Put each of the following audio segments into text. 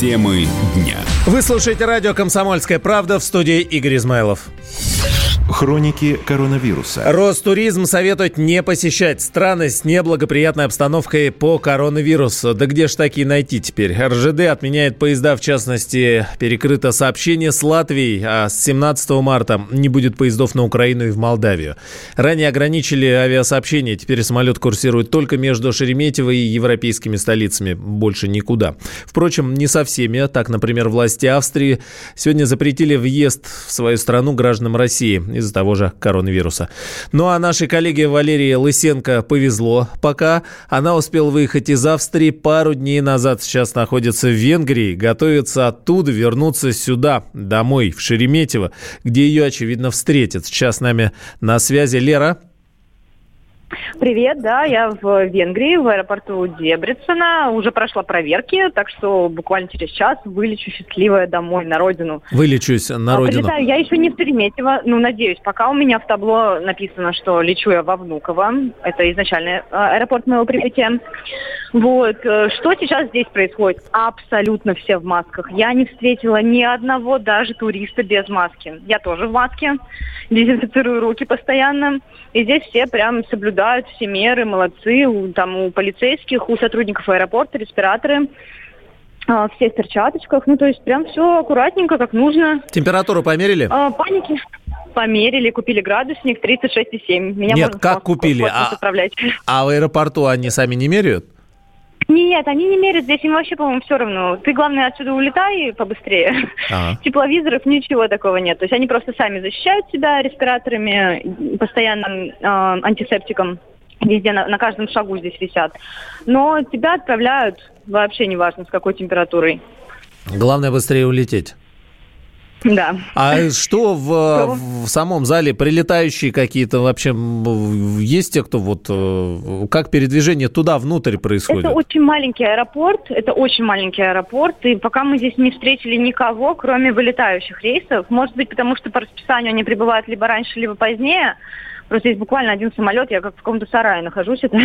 Темы дня. Вы слушаете радио «Комсомольская правда» в студии Игорь Измайлов. Хроники коронавируса. Ростуризм советует не посещать страны с неблагоприятной обстановкой по коронавирусу. Да где ж такие найти теперь? РЖД отменяет поезда, в частности, перекрыто сообщение с Латвией, а с 17 марта не будет поездов на Украину и в Молдавию. Ранее ограничили авиасообщение, теперь самолет курсирует только между Шереметьево и европейскими столицами, больше никуда. Впрочем, не со всеми. Так, например, власти Австрии сегодня запретили въезд в свою страну гражданам России из-за того же коронавируса. Ну а нашей коллеге Валерии Лысенко повезло пока. Она успела выехать из Австрии пару дней назад. Сейчас находится в Венгрии. Готовится оттуда вернуться сюда, домой, в Шереметьево, где ее, очевидно, встретят. Сейчас с нами на связи Лера. Привет, да, я в Венгрии, в аэропорту Дебрицена. Уже прошла проверки, так что буквально через час вылечу счастливая домой, на родину. Вылечусь на А, родину. Прилетаю, я еще не в Шереметьево, ну, надеюсь. Пока у меня в табло написано, что лечу я во Внуково. Это изначальный а, аэропорт моего прибытия. Вот. э, Что сейчас здесь происходит? Абсолютно все в масках. Я не встретила ни одного даже туриста без маски. Я тоже в маске. Дезинфицирую руки постоянно. И здесь все прям соблюдают все меры, молодцы. У, там у полицейских, у сотрудников аэропорта, респираторы. А, Все в перчаточках. Ну, то есть прям все аккуратненько, как нужно. Температуру померили? А, паники померили, купили градусник 36,7. Меня Нет, как купили? А-. А в аэропорту они сами не меряют? Нет, они не мерят здесь, им вообще, по-моему, все равно. Ты, главное, отсюда улетай побыстрее. Ага. Тепловизоров ничего такого нет. То есть они просто сами защищают себя респираторами, постоянным э, антисептиком. Везде, на, на каждом шагу здесь висят. Но тебя отправляют вообще неважно, с какой температурой. Главное быстрее улететь. Да. А что в, в самом зале? Прилетающие какие-то вообще есть те, кто вот... э, Как передвижение туда, внутрь происходит? Это очень маленький аэропорт, это очень маленький аэропорт, и пока мы здесь не встретили никого, кроме вылетающих рейсов, может быть, потому что по расписанию они прибывают либо раньше, либо позднее, просто здесь буквально один самолет, я как в каком-то сарае нахожусь, это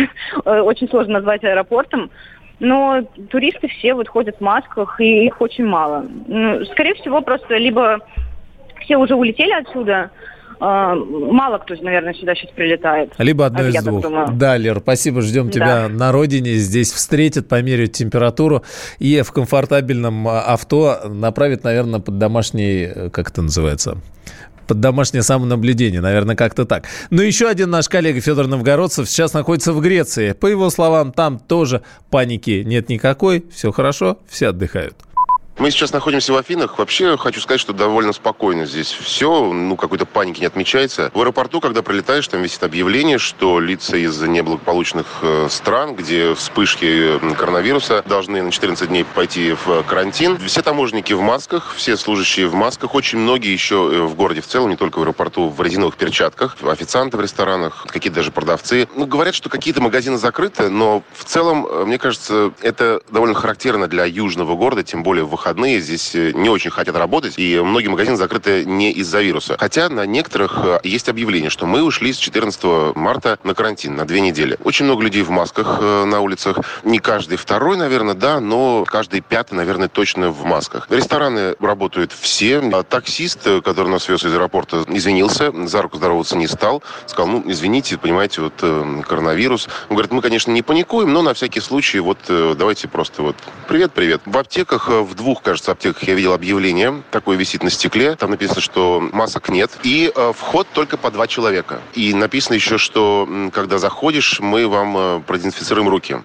очень сложно назвать аэропортом, но туристы все вот ходят в масках, и их очень мало. Ну, Скорее всего, просто либо все уже улетели отсюда, э, мало кто, наверное, сюда сейчас прилетает. Либо одно из двух. Да, Лер, спасибо. Ждем Да. тебя на родине. Здесь встретят, померяют температуру и в комфортабельном а, авто направят, наверное, под домашний, э, как это называется, под домашнее самонаблюдение, наверное, как-то так. Но еще один наш коллега Федор Новгородцев сейчас находится в Греции. По его словам, там тоже паники нет никакой, все хорошо, все отдыхают. Мы сейчас находимся в Афинах. Вообще, хочу сказать, что довольно спокойно здесь все. Ну, какой-то паники не отмечается. В аэропорту, когда прилетаешь, там висит объявление, что лица из неблагополучных э, стран, где вспышки коронавируса, должны на 14 дней пойти в карантин. Все таможенники в масках, все служащие в масках. Очень многие еще э, в городе в целом, не только в аэропорту, в резиновых перчатках. Официанты в ресторанах, какие-то даже продавцы. Ну, говорят, что какие-то магазины закрыты, но в целом, э, мне кажется, это довольно характерно для южного города, тем более в выходные. Здесь э, не очень хотят работать, и многие магазины закрыты не из-за вируса. Хотя на некоторых э, есть объявление, что мы ушли с 14 марта на карантин на две недели. Очень много людей в масках э, на улицах. Не каждый второй, наверное, да, но каждый пятый, наверное, точно в масках. Рестораны работают все. А Таксист, который нас вез из аэропорта, извинился, за руку здороваться не стал. Сказал, ну, извините, понимаете, вот коронавирус. Он говорит, мы, конечно, не паникуем, но на всякий случай вот давайте просто вот привет-привет. В аптеках, в двух, кажется, аптеках я видел объявление, такое висит на стекле, там написано, что масок нет, и э, вход только по два человека. И написано еще, что когда заходишь, мы вам э, продезинфицируем руки.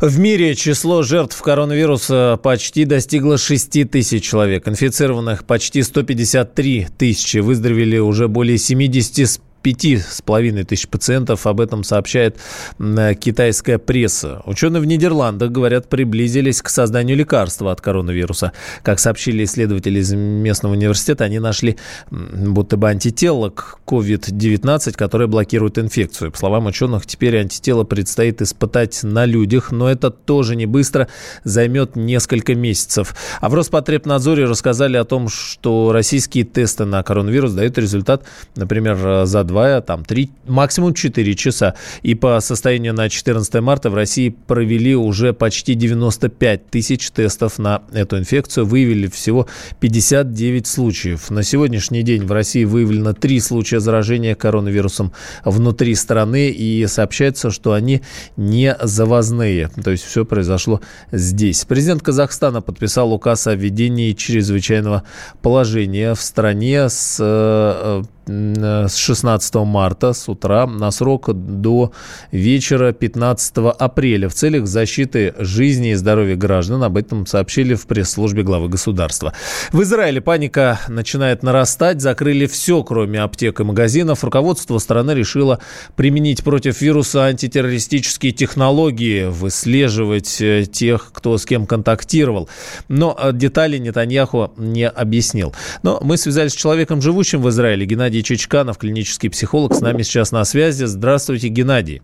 В мире число жертв коронавируса почти достигло 6 тысяч человек. Инфицированных почти 153 тысячи. Выздоровели уже более 70 с пяти с половиной тысяч пациентов. Об этом сообщает м, китайская пресса. Ученые в Нидерландах, говорят, приблизились к созданию лекарства от коронавируса. Как сообщили исследователи из местного университета, они нашли будто бы антитело к COVID-19, которое блокирует инфекцию. По словам ученых, теперь антитело предстоит испытать на людях, но это тоже не быстро, займет несколько месяцев. А в Роспотребнадзоре рассказали о том, что российские тесты на коронавирус дают результат, например, за 2, там 3, максимум 4 часа. И по состоянию на 14 марта в России провели уже почти 95 тысяч тестов на эту инфекцию. Выявили всего 59 случаев. На сегодняшний день в России выявлено 3 случая заражения коронавирусом внутри страны. И сообщается, что они не завозные. То есть все произошло здесь. Президент Казахстана подписал указ о введении чрезвычайного положения в стране с э, Э, с 16 марта с утра на срок до вечера 15 апреля в целях защиты жизни и здоровья граждан. Об этом сообщили в пресс-службе главы государства. В Израиле паника начинает нарастать. Закрыли все, кроме аптек и магазинов. Руководство страны решило применить против вируса антитеррористические технологии, выслеживать э, тех, кто с кем контактировал. Но э, детали Нетаньяху не объяснил. Но мы связались с человеком, живущим в Израиле, Геннадий Геннадий Чичканов, клинический психолог, с нами сейчас на связи. Здравствуйте, Геннадий.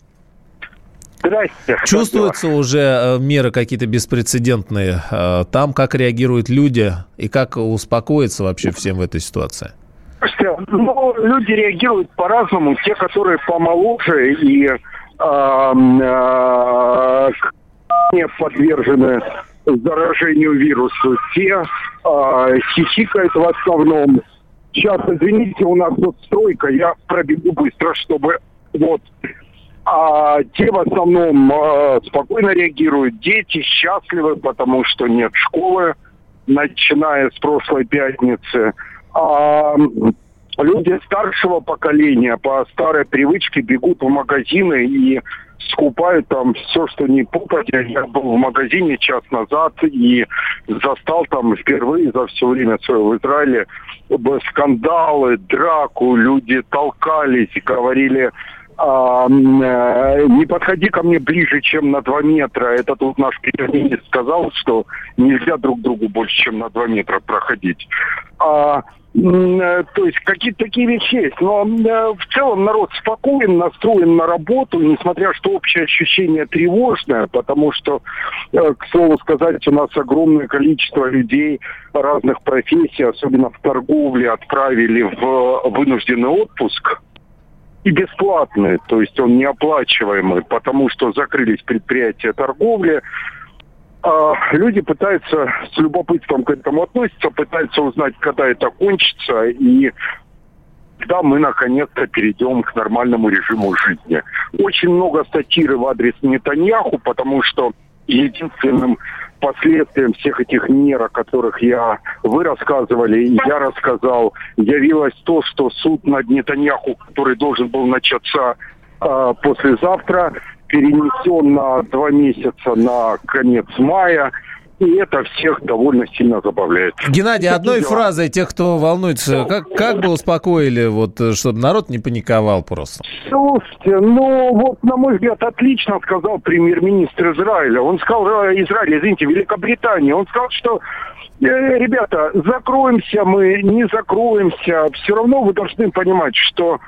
Здрасте. Чувствуются уже э, меры какие-то беспрецедентные э, там, как реагируют люди и как успокоиться вообще всем в этой ситуации? Слушайте, ну, люди реагируют по-разному. Те, которые помоложе и э, э, не подвержены заражению вирусу, те э, хихикают в основном, Сейчас, извините, у нас тут стройка, я пробегу быстро, чтобы вот а те в основном э, спокойно реагируют. Дети счастливы, потому что нет школы, начиная с прошлой пятницы. А люди старшего поколения по старой привычке бегут в магазины и скупают там все, что не попадя. Я был в магазине час назад и застал там впервые за все время своего в Израиле скандалы, драку, люди толкались, говорили, э, не подходи ко мне ближе, чем на два метра. Это тут наш премьер сказал, что нельзя друг другу больше, чем на два метра проходить. А, Э, то есть какие-то такие вещи есть. Но э, в целом народ спокоен, настроен на работу, несмотря что общее ощущение тревожное, потому что, к слову сказать, у нас огромное количество людей разных профессий, особенно в торговле, отправили в вынужденный отпуск и бесплатный, то есть он неоплачиваемый, потому что закрылись предприятия торговли, а, люди пытаются с любопытством к этому относиться, пытаются узнать, когда это кончится, и когда мы наконец-то перейдем к нормальному режиму жизни. Очень много сатиры в адрес Нетаньяху, потому что единственным последствием всех этих мер, о которых я, вы рассказывали, я рассказал, явилось то, что суд над Нетаньяху, который должен был начаться э, послезавтра, перенесен на два месяца на конец мая. И это всех довольно сильно забавляет. Геннадий, одной дела. фразой тех, кто волнуется, как, как бы успокоили, вот, чтобы народ не паниковал просто? Слушайте, ну вот, на мой взгляд, отлично сказал премьер-министр Израиля. Он сказал, э, Израиль, извините, Великобритания, он сказал, что э, ребята, закроемся мы, не закроемся, все равно вы должны понимать, что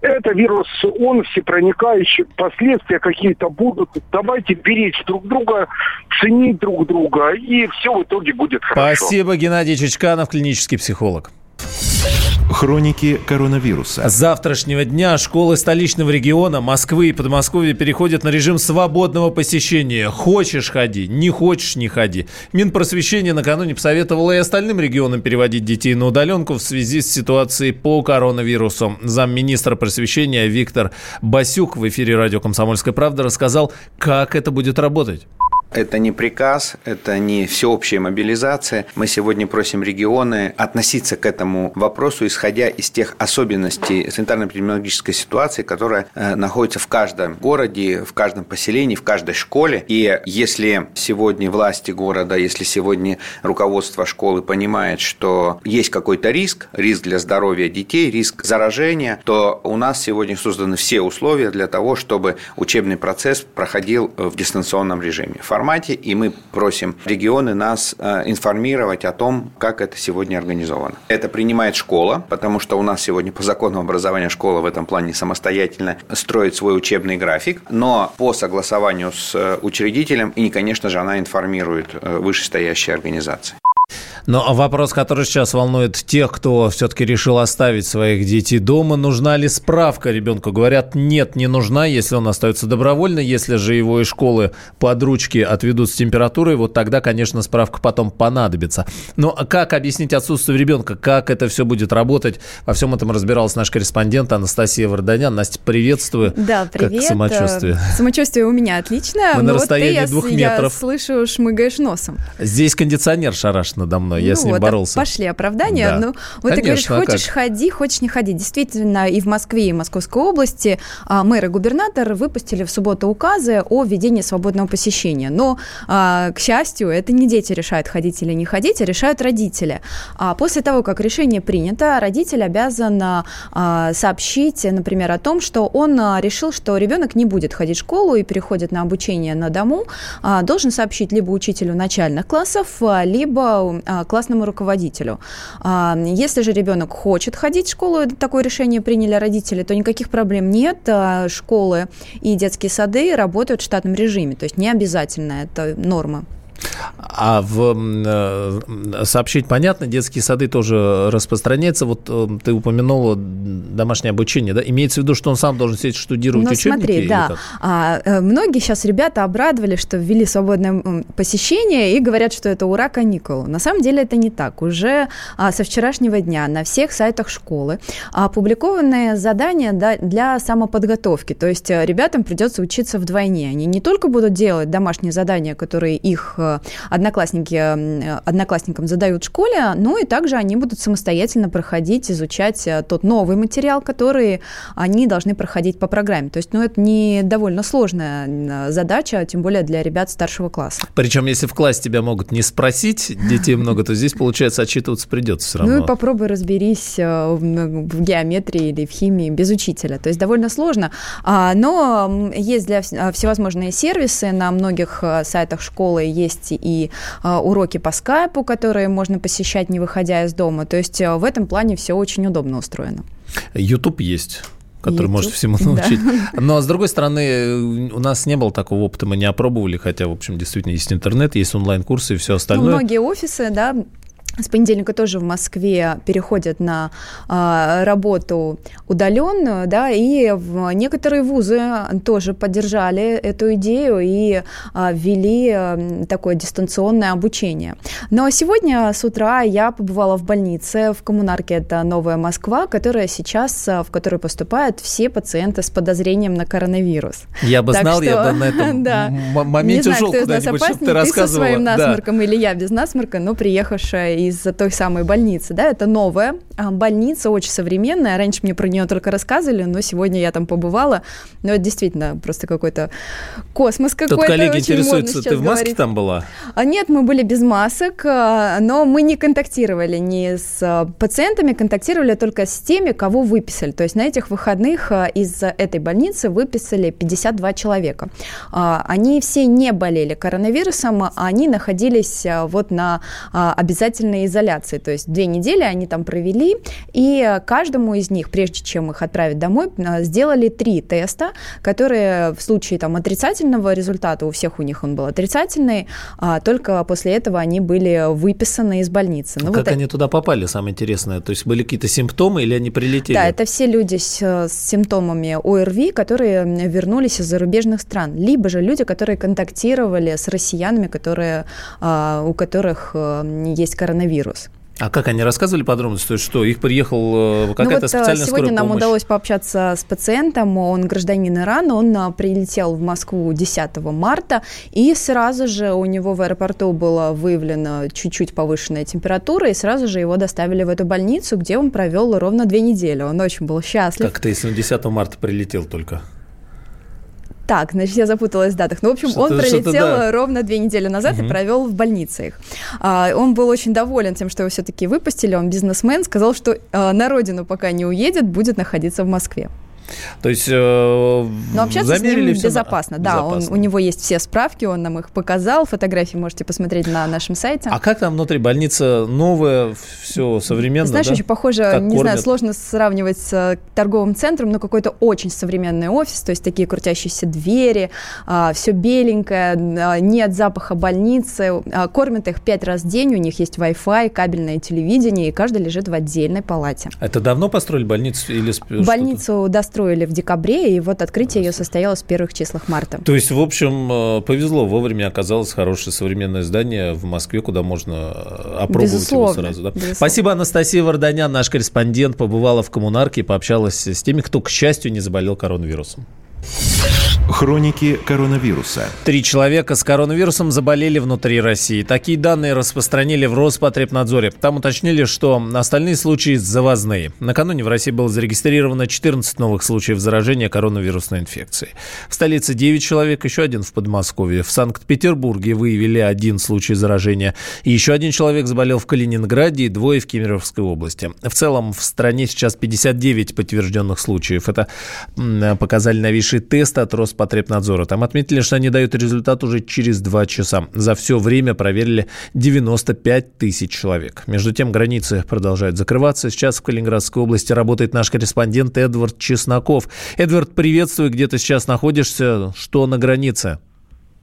это вирус, он всепроникающий, последствия какие-то будут. Давайте беречь друг друга, ценить друг друга, и все в итоге будет хорошо. Спасибо, Геннадий Чичканов, клинический психолог. Хроники коронавируса. С завтрашнего дня школы столичного региона Москвы и Подмосковья переходят на режим свободного посещения. Хочешь – ходи, не хочешь – не ходи. Минпросвещение накануне посоветовало и остальным регионам переводить детей на удаленку в связи с ситуацией по коронавирусу. Замминистра просвещения Виктор Басюк в эфире радио «Комсомольская правда» рассказал, как это будет работать. Это не приказ, это не всеобщая мобилизация. Мы сегодня просим регионы относиться к этому вопросу, исходя из тех особенностей санитарно-эпидемиологической ситуации, которая э, находится в каждом городе, в каждом поселении, в каждой школе. И если сегодня власти города, если сегодня руководство школы понимает, что есть какой-то риск, риск для здоровья детей, риск заражения, то у нас сегодня созданы все условия для того, чтобы учебный процесс проходил в дистанционном режиме формате, и мы просим регионы нас э, информировать о том, как это сегодня организовано. Это принимает школа, потому что у нас сегодня по закону образования школа в этом плане самостоятельно строит свой учебный график, но по согласованию с э, учредителем, и, конечно же, она информирует э, вышестоящие организации. Но вопрос, который сейчас волнует тех, кто все-таки решил оставить своих детей дома, нужна ли справка ребенку? Говорят, нет, не нужна, если он остается добровольно. Если же его из школы под ручки отведут с температурой, вот тогда, конечно, справка потом понадобится. Но как объяснить отсутствие ребенка? Как это все будет работать? Во всем этом разбиралась наш корреспондент Анастасия Варданян. Настя, приветствую. Да, привет. Как самочувствие? Самочувствие у меня отличное. Мы на расстоянии вот двух метров. Я слышу, шмыгаешь носом. Здесь кондиционер шараш надо мной, я ну, с ним вот, боролся. Пошли оправдания. Да. Ну, вот Конечно, ты говоришь, а хочешь ходи, хочешь не ходи. Действительно, и в Москве, и в Московской области а, мэр и губернатор выпустили в субботу указы о введении свободного посещения. Но, а, к счастью, это не дети решают, ходить или не ходить, а решают родители. А после того, как решение принято, родитель обязан а, сообщить, например, о том, что он а, решил, что ребенок не будет ходить в школу и переходит на обучение на дому, а, должен сообщить либо учителю начальных классов, а, либо а, классному руководителю. А, если же ребенок хочет ходить в школу, такое решение приняли родители, то никаких проблем нет. А, школы и детские сады работают в штатном режиме, то есть не обязательно это норма. А в э, сообщить понятно, детские сады тоже распространяются. Вот э, ты упомянула домашнее обучение, да? Имеется в виду, что он сам должен сидеть штудировать Но учебники? смотри, да. А, э, многие сейчас ребята обрадовали, что ввели свободное посещение и говорят, что это ура каникул. На самом деле это не так. Уже а, со вчерашнего дня на всех сайтах школы опубликованы задания да, для самоподготовки. То есть ребятам придется учиться вдвойне. Они не только будут делать домашние задания, которые их одноклассники одноклассникам задают в школе, ну и также они будут самостоятельно проходить, изучать э, тот новый материал, который они должны проходить по программе. То есть, ну, это не довольно сложная задача, тем более для ребят старшего класса. Причем, если в классе тебя могут не спросить, детей много, то здесь, получается, отчитываться придется все равно. Ну и попробуй разберись э, в геометрии или в химии без учителя. То есть довольно сложно. А, но есть для всевозможные сервисы на многих э, сайтах школы, есть есть и а, уроки по скайпу, которые можно посещать, не выходя из дома. То есть а, в этом плане все очень удобно устроено. YouTube есть который YouTube, может всему научить. Да. Но, с другой стороны, у нас не было такого опыта, мы не опробовали, хотя, в общем, действительно есть интернет, есть онлайн-курсы и все ну, остальное. Ну, многие офисы, да, с понедельника тоже в Москве переходят на а, работу удаленную, да, и в некоторые вузы тоже поддержали эту идею и а, ввели такое дистанционное обучение. Но сегодня с утра я побывала в больнице в коммунарке, это Новая Москва, которая сейчас, а, в которую поступают все пациенты с подозрением на коронавирус. Я бы так знал, что, я бы на этом да. моменте ушел куда-нибудь, чтобы ты рассказывала. Ты со своим насморком да. или я без насморка, но приехавшая из той самой больницы, да, это новая а, больница, очень современная, раньше мне про нее только рассказывали, но сегодня я там побывала, но это действительно просто какой-то космос какой-то. Тут коллеги интересуются, ты в маске говорить. там была? А, нет, мы были без масок, а, но мы не контактировали ни с пациентами, контактировали только с теми, кого выписали, то есть на этих выходных из этой больницы выписали 52 человека. Они все не болели коронавирусом, они находились вот на обязательной полной изоляции. То есть две недели они там провели, и каждому из них, прежде чем их отправить домой, а, сделали три теста, которые в случае там, отрицательного результата, у всех у них он был отрицательный, а только после этого они были выписаны из больницы. Ну, как вот они это... туда попали, самое интересное? То есть были какие-то симптомы или они прилетели? Да, это все люди с, с симптомами ОРВИ, которые вернулись из зарубежных стран, либо же люди, которые контактировали с россиянами, которые, а, у которых есть коронавирус коронавирус. А как они рассказывали подробности? То есть что, их приехал какая-то ну вот специальная Сегодня нам помощь? удалось пообщаться с пациентом, он гражданин Ирана, он а, прилетел в Москву 10 марта, и сразу же у него в аэропорту была выявлена чуть-чуть повышенная температура, и сразу же его доставили в эту больницу, где он провел ровно две недели. Он очень был счастлив. Как ты, если он 10 марта прилетел только? Так, значит, я запуталась в датах. Ну, в общем, он прилетел да. ровно две недели назад угу. и провел в больнице их. А, он был очень доволен тем, что его все-таки выпустили. Он бизнесмен, сказал, что а, на родину пока не уедет, будет находиться в Москве. То есть э, Но общаться с ним безопасно. На... Да, безопасно. Он, у него есть все справки, он нам их показал. Фотографии можете посмотреть на нашем сайте. А как там внутри больница новая, все современно? Знаешь, да? очень похоже, как не кормят? знаю, сложно сравнивать с э, торговым центром, но какой-то очень современный офис, то есть такие крутящиеся двери, а, все беленькое, а, нет запаха больницы. А, кормят их пять раз в день, у них есть Wi-Fi, кабельное телевидение, и каждый лежит в отдельной палате. Это давно построили больницу или Больницу достроили в декабре, и вот открытие ее состоялось в первых числах марта. То есть, в общем, э, повезло, вовремя оказалось хорошее современное здание в Москве, куда можно э, опробовать Безусловно. его сразу. Да? Спасибо, Анастасия Варданян, наш корреспондент, побывала в коммунарке и пообщалась с теми, кто, к счастью, не заболел коронавирусом. Хроники коронавируса. Три человека с коронавирусом заболели внутри России. Такие данные распространили в Роспотребнадзоре. Там уточнили, что остальные случаи завозные. Накануне в России было зарегистрировано 14 новых случаев заражения коронавирусной инфекцией. В столице 9 человек, еще один в Подмосковье. В Санкт-Петербурге выявили один случай заражения. И еще один человек заболел в Калининграде и двое в Кемеровской области. В целом в стране сейчас 59 подтвержденных случаев. Это показали новейший тест от Роспотребнадзора Роспотребнадзора. Там отметили, что они дают результат уже через два часа. За все время проверили 95 тысяч человек. Между тем, границы продолжают закрываться. Сейчас в Калининградской области работает наш корреспондент Эдвард Чесноков. Эдвард, приветствую. Где ты сейчас находишься? Что на границе?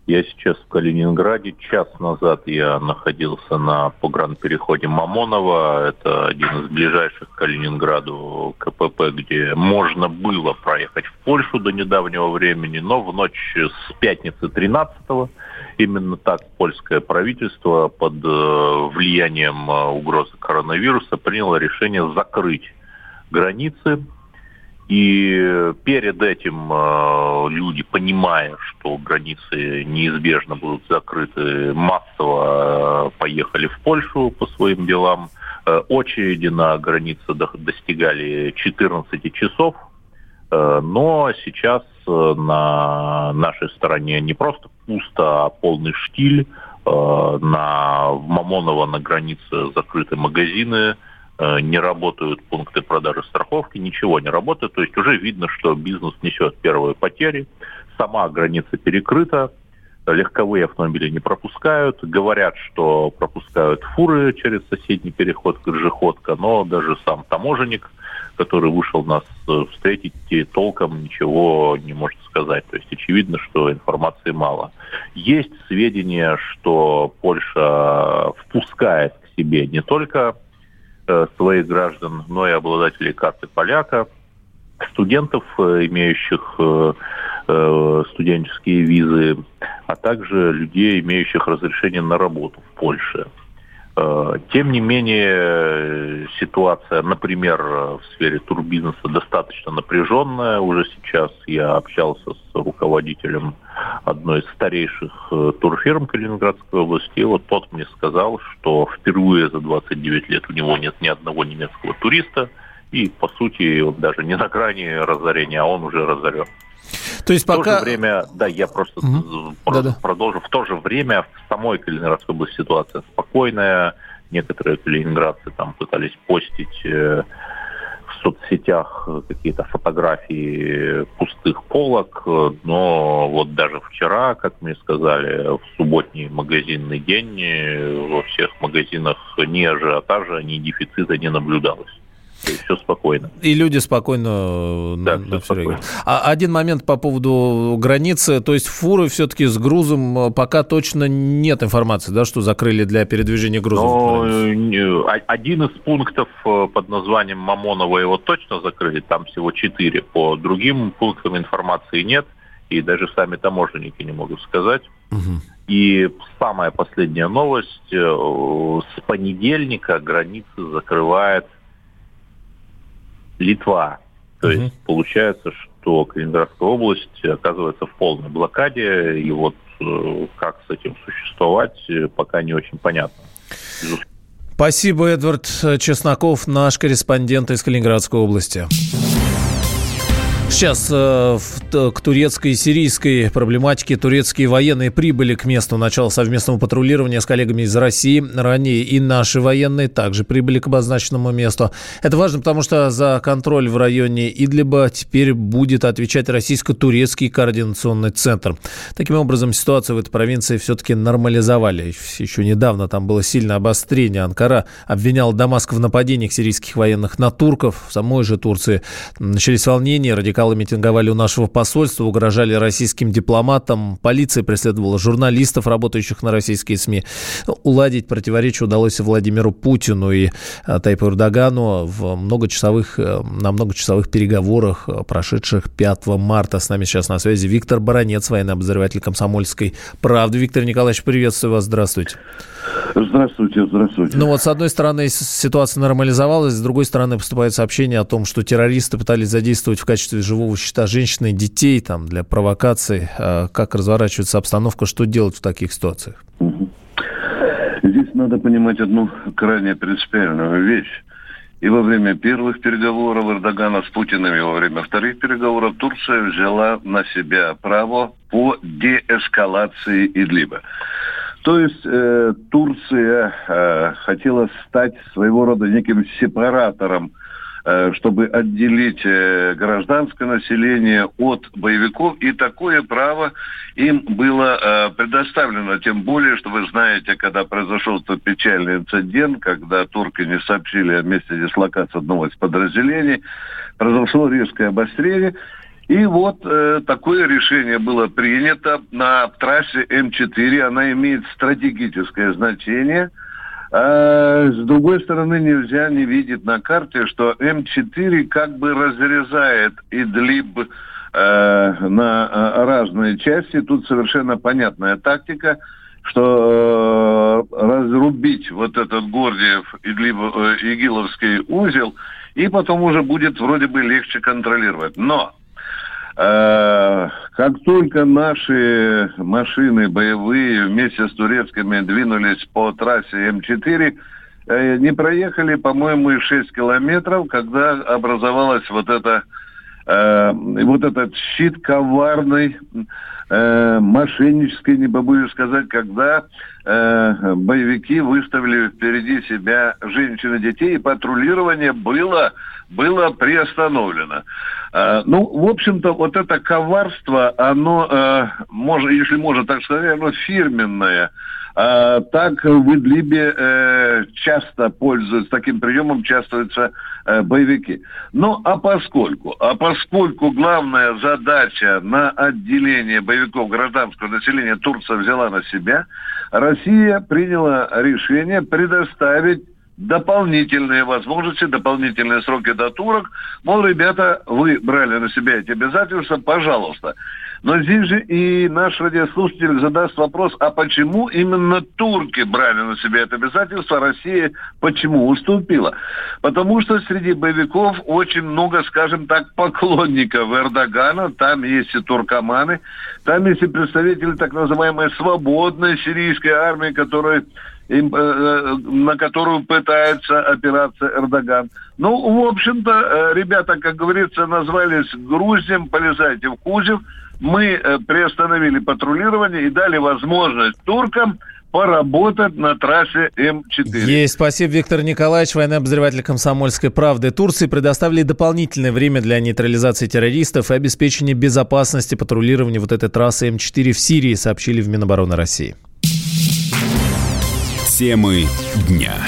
Я сейчас в Калининграде. Час назад я находился на погранпереходе Мамонова. Это один из ближайших к Калининграду КПП, где можно было проехать в Польшу до недавнего времени, но в ночь с пятницы 13 именно так польское правительство под э, влиянием э, угрозы коронавируса приняло решение закрыть границы и перед этим э, люди, понимая, что границы неизбежно будут закрыты, массово э, поехали в Польшу по своим делам. Э, очереди на границе до, достигали 14 часов. Но сейчас на нашей стороне не просто пусто, а полный штиль. На, в Мамоново на границе закрыты магазины, не работают пункты продажи страховки, ничего не работает. То есть уже видно, что бизнес несет первые потери. Сама граница перекрыта, легковые автомобили не пропускают. Говорят, что пропускают фуры через соседний переход Крыжеходка, но даже сам таможенник, который вышел нас э, встретить, толком ничего не может сказать. То есть очевидно, что информации мало. Есть сведения, что Польша впускает к себе не только Э, своих граждан, но и обладателей карты поляка, студентов, э, имеющих э, студенческие визы, а также людей, имеющих разрешение на работу в Польше. Тем не менее, ситуация, например, в сфере турбизнеса достаточно напряженная. Уже сейчас я общался с руководителем одной из старейших э, турфирм Калининградской области. И вот тот мне сказал, что впервые за 29 лет у него нет ни одного немецкого туриста. И, по сути, он даже не на грани разорения, а он уже разорен. То есть пока... В то же время, да, я просто угу. продолжу. В то же время в самой Калининградской области ситуация спокойная. Некоторые калининградцы там пытались постить э, в соцсетях какие-то фотографии пустых полок, но вот даже вчера, как мне сказали, в субботний магазинный день во всех магазинах ни ажиотажа, ни дефицита не наблюдалось все спокойно. И люди спокойно да, на, на все спокойно. А один момент по поводу границы, то есть фуры все-таки с грузом э, пока точно нет информации, да, что закрыли для передвижения грузов? Но, э, один из пунктов э, под названием Мамонова его точно закрыли, там всего четыре. По другим пунктам информации нет, и даже сами таможенники не могут сказать. Угу. И самая последняя новость. С понедельника границы закрывает Литва. То угу. есть получается, что Калининградская область оказывается в полной блокаде, и вот э, как с этим существовать, э, пока не очень понятно. Спасибо, Эдвард Чесноков, наш корреспондент из Калининградской области. Сейчас э, в, к турецкой и сирийской проблематике турецкие военные прибыли к месту начала совместного патрулирования с коллегами из России. Ранее и наши военные также прибыли к обозначенному месту. Это важно, потому что за контроль в районе Идлиба теперь будет отвечать российско-турецкий координационный центр. Таким образом, ситуацию в этой провинции все-таки нормализовали. Еще недавно там было сильное обострение. Анкара обвиняла Дамаск в нападениях сирийских военных на турков. В самой же Турции начались волнения, радикалы радикалы митинговали у нашего посольства, угрожали российским дипломатам. Полиция преследовала журналистов, работающих на российские СМИ. Уладить противоречие удалось Владимиру Путину и э, Тайпу Эрдогану в многочасовых, э, на многочасовых переговорах, э, прошедших 5 марта. С нами сейчас на связи Виктор Баранец, военный обозреватель комсомольской правды. Виктор Николаевич, приветствую вас. Здравствуйте. Здравствуйте, здравствуйте. Ну вот, с одной стороны, ситуация нормализовалась, с другой стороны, поступает сообщение о том, что террористы пытались задействовать в качестве живого щита женщин и детей там, для провокаций. А как разворачивается обстановка, что делать в таких ситуациях? Здесь надо понимать одну крайне принципиальную вещь. И во время первых переговоров Эрдогана с Путиным, и во время вторых переговоров Турция взяла на себя право по деэскалации Идлиба. То есть э, Турция э, хотела стать своего рода неким сепаратором, чтобы отделить э, гражданское население от боевиков, и такое право им было э, предоставлено. Тем более, что вы знаете, когда произошел тот печальный инцидент, когда турки не сообщили о месте дислокации одного из подразделений, произошло резкое обострение, и вот э, такое решение было принято на трассе М4. Она имеет стратегическое значение. А, с другой стороны, нельзя не видеть на карте, что М4 как бы разрезает Идлиб э, на э, разные части. Тут совершенно понятная тактика, что э, разрубить вот этот Гордиев Идлиб, э, Игиловский узел, и потом уже будет вроде бы легче контролировать. Но как только наши машины боевые вместе с турецкими двинулись по трассе М4, э, не проехали, по-моему, и 6 километров, когда образовалась вот эта э, вот этот щит коварный, э, мошеннический, не побоюсь сказать, когда э, боевики выставили впереди себя женщин и детей, и патрулирование было, было приостановлено. Э, ну, в общем-то, вот это коварство, оно, э, может, если можно так сказать, оно фирменное. А, так в Идлибе э, часто пользуются, таким приемом частуются э, боевики. Ну, а поскольку, а поскольку главная задача на отделение боевиков гражданского населения Турция взяла на себя, Россия приняла решение предоставить дополнительные возможности, дополнительные сроки до турок. Мол, ребята, вы брали на себя эти обязательства, пожалуйста. Но здесь же и наш радиослушатель задаст вопрос, а почему именно турки брали на себя это обязательство, а Россия почему уступила? Потому что среди боевиков очень много, скажем так, поклонников Эрдогана, там есть и туркоманы, там есть и представители так называемой свободной сирийской армии, которая на которую пытается опираться Эрдоган. Ну, в общем-то, э, ребята, как говорится, назвались Грузием, полезайте в Кузев. Мы приостановили патрулирование и дали возможность туркам поработать на трассе М4. Есть. Спасибо, Виктор Николаевич, военный обозреватель «Комсомольской правды». Турции предоставили дополнительное время для нейтрализации террористов и обеспечения безопасности патрулирования вот этой трассы М4 в Сирии, сообщили в Минобороны России. Темы дня.